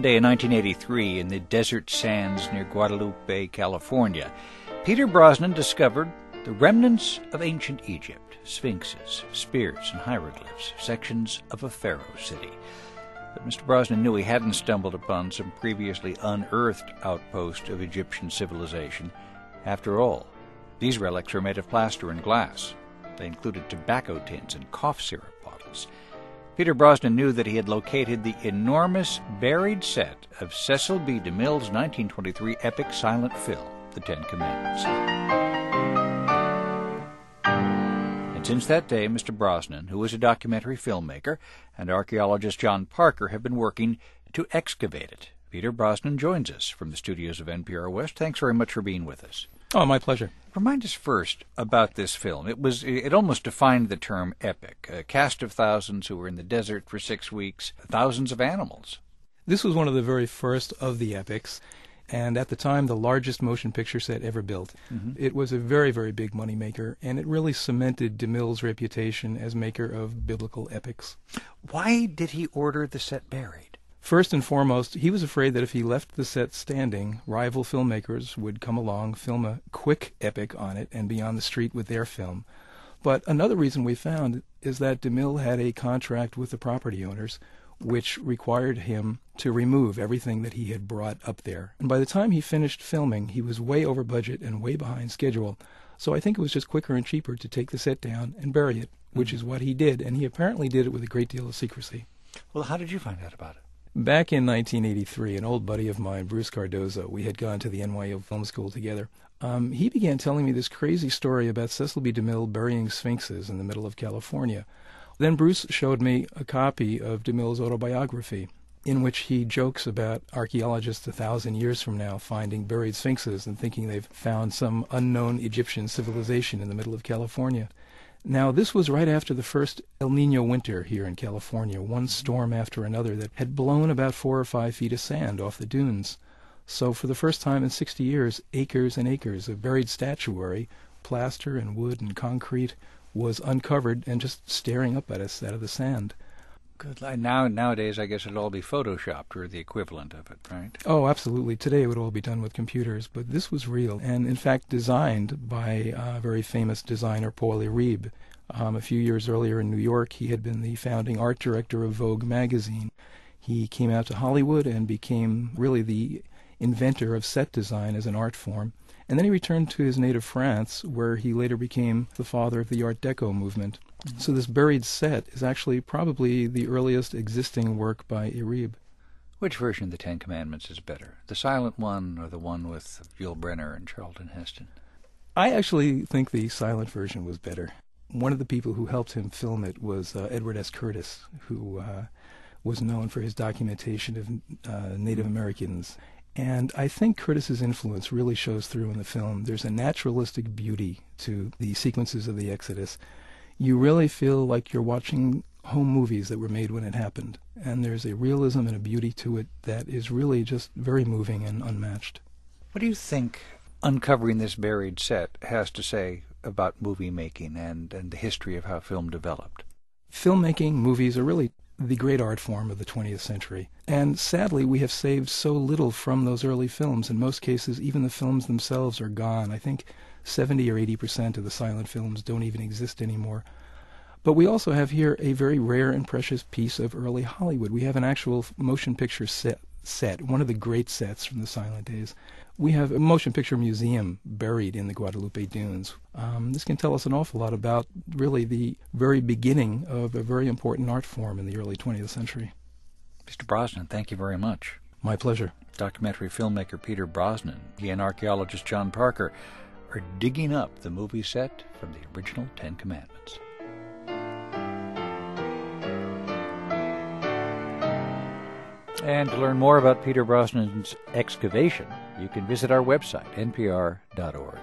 One day in 1983, in the desert sands near Guadalupe, California, Peter Brosnan discovered the remnants of ancient Egypt sphinxes, spears, and hieroglyphs, sections of a pharaoh city. But Mr. Brosnan knew he hadn't stumbled upon some previously unearthed outpost of Egyptian civilization. After all, these relics were made of plaster and glass. They included tobacco tins and cough syrup bottles. Peter Brosnan knew that he had located the enormous buried set of Cecil B. DeMille's 1923 epic silent film, The Ten Commandments. And since that day, Mr. Brosnan, who is a documentary filmmaker, and archaeologist John Parker have been working to excavate it. Peter Brosnan joins us from the studios of NPR West. Thanks very much for being with us. Oh, my pleasure. Remind us first about this film. It was it almost defined the term epic. A cast of thousands who were in the desert for six weeks, thousands of animals. This was one of the very first of the epics, and at the time, the largest motion picture set ever built. Mm-hmm. It was a very, very big moneymaker, and it really cemented DeMille's reputation as maker of biblical epics. Why did he order the set buried? First and foremost, he was afraid that if he left the set standing, rival filmmakers would come along, film a quick epic on it, and be on the street with their film. But another reason we found is that DeMille had a contract with the property owners, which required him to remove everything that he had brought up there. And by the time he finished filming, he was way over budget and way behind schedule. So I think it was just quicker and cheaper to take the set down and bury it, which mm-hmm. is what he did. And he apparently did it with a great deal of secrecy. Well, how did you find out about it? Back in 1983, an old buddy of mine, Bruce Cardozo, we had gone to the NYU Film School together. Um, he began telling me this crazy story about Cecil B. DeMille burying sphinxes in the middle of California. Then Bruce showed me a copy of DeMille's autobiography, in which he jokes about archaeologists a thousand years from now finding buried sphinxes and thinking they've found some unknown Egyptian civilization in the middle of California. Now, this was right after the first El Nino winter here in California, one storm after another that had blown about four or five feet of sand off the dunes. So, for the first time in 60 years, acres and acres of buried statuary, plaster and wood and concrete, was uncovered and just staring up at us out of the sand. Good. Now, nowadays, I guess it'd all be photoshopped or the equivalent of it, right? Oh, absolutely. Today it would all be done with computers, but this was real, and in fact designed by a very famous designer, Paul Iribe. Um, a few years earlier in New York, he had been the founding art director of Vogue magazine. He came out to Hollywood and became really the inventor of set design as an art form. And then he returned to his native France, where he later became the father of the Art Deco movement. So this buried set is actually probably the earliest existing work by Iribe. Which version of the Ten Commandments is better, the silent one or the one with Yul Brynner and Charlton Heston? I actually think the silent version was better. One of the people who helped him film it was uh, Edward S. Curtis, who uh, was known for his documentation of uh, Native Americans. And I think Curtis's influence really shows through in the film. There's a naturalistic beauty to the sequences of the Exodus you really feel like you're watching home movies that were made when it happened. And there's a realism and a beauty to it that is really just very moving and unmatched. What do you think uncovering this buried set has to say about movie making and, and the history of how film developed? Filmmaking, movies are really the great art form of the 20th century. And sadly, we have saved so little from those early films. In most cases, even the films themselves are gone. I think 70 or 80 percent of the silent films don't even exist anymore. But we also have here a very rare and precious piece of early Hollywood. We have an actual motion picture set, set, one of the great sets from the silent days. We have a motion picture museum buried in the Guadalupe Dunes. Um, this can tell us an awful lot about really the very beginning of a very important art form in the early 20th century. Mr. Brosnan, thank you very much. My pleasure. Documentary filmmaker Peter Brosnan, he and archaeologist John Parker are digging up the movie set from the original Ten Commandments. And to learn more about Peter Brosnan's excavation, you can visit our website, npr.org.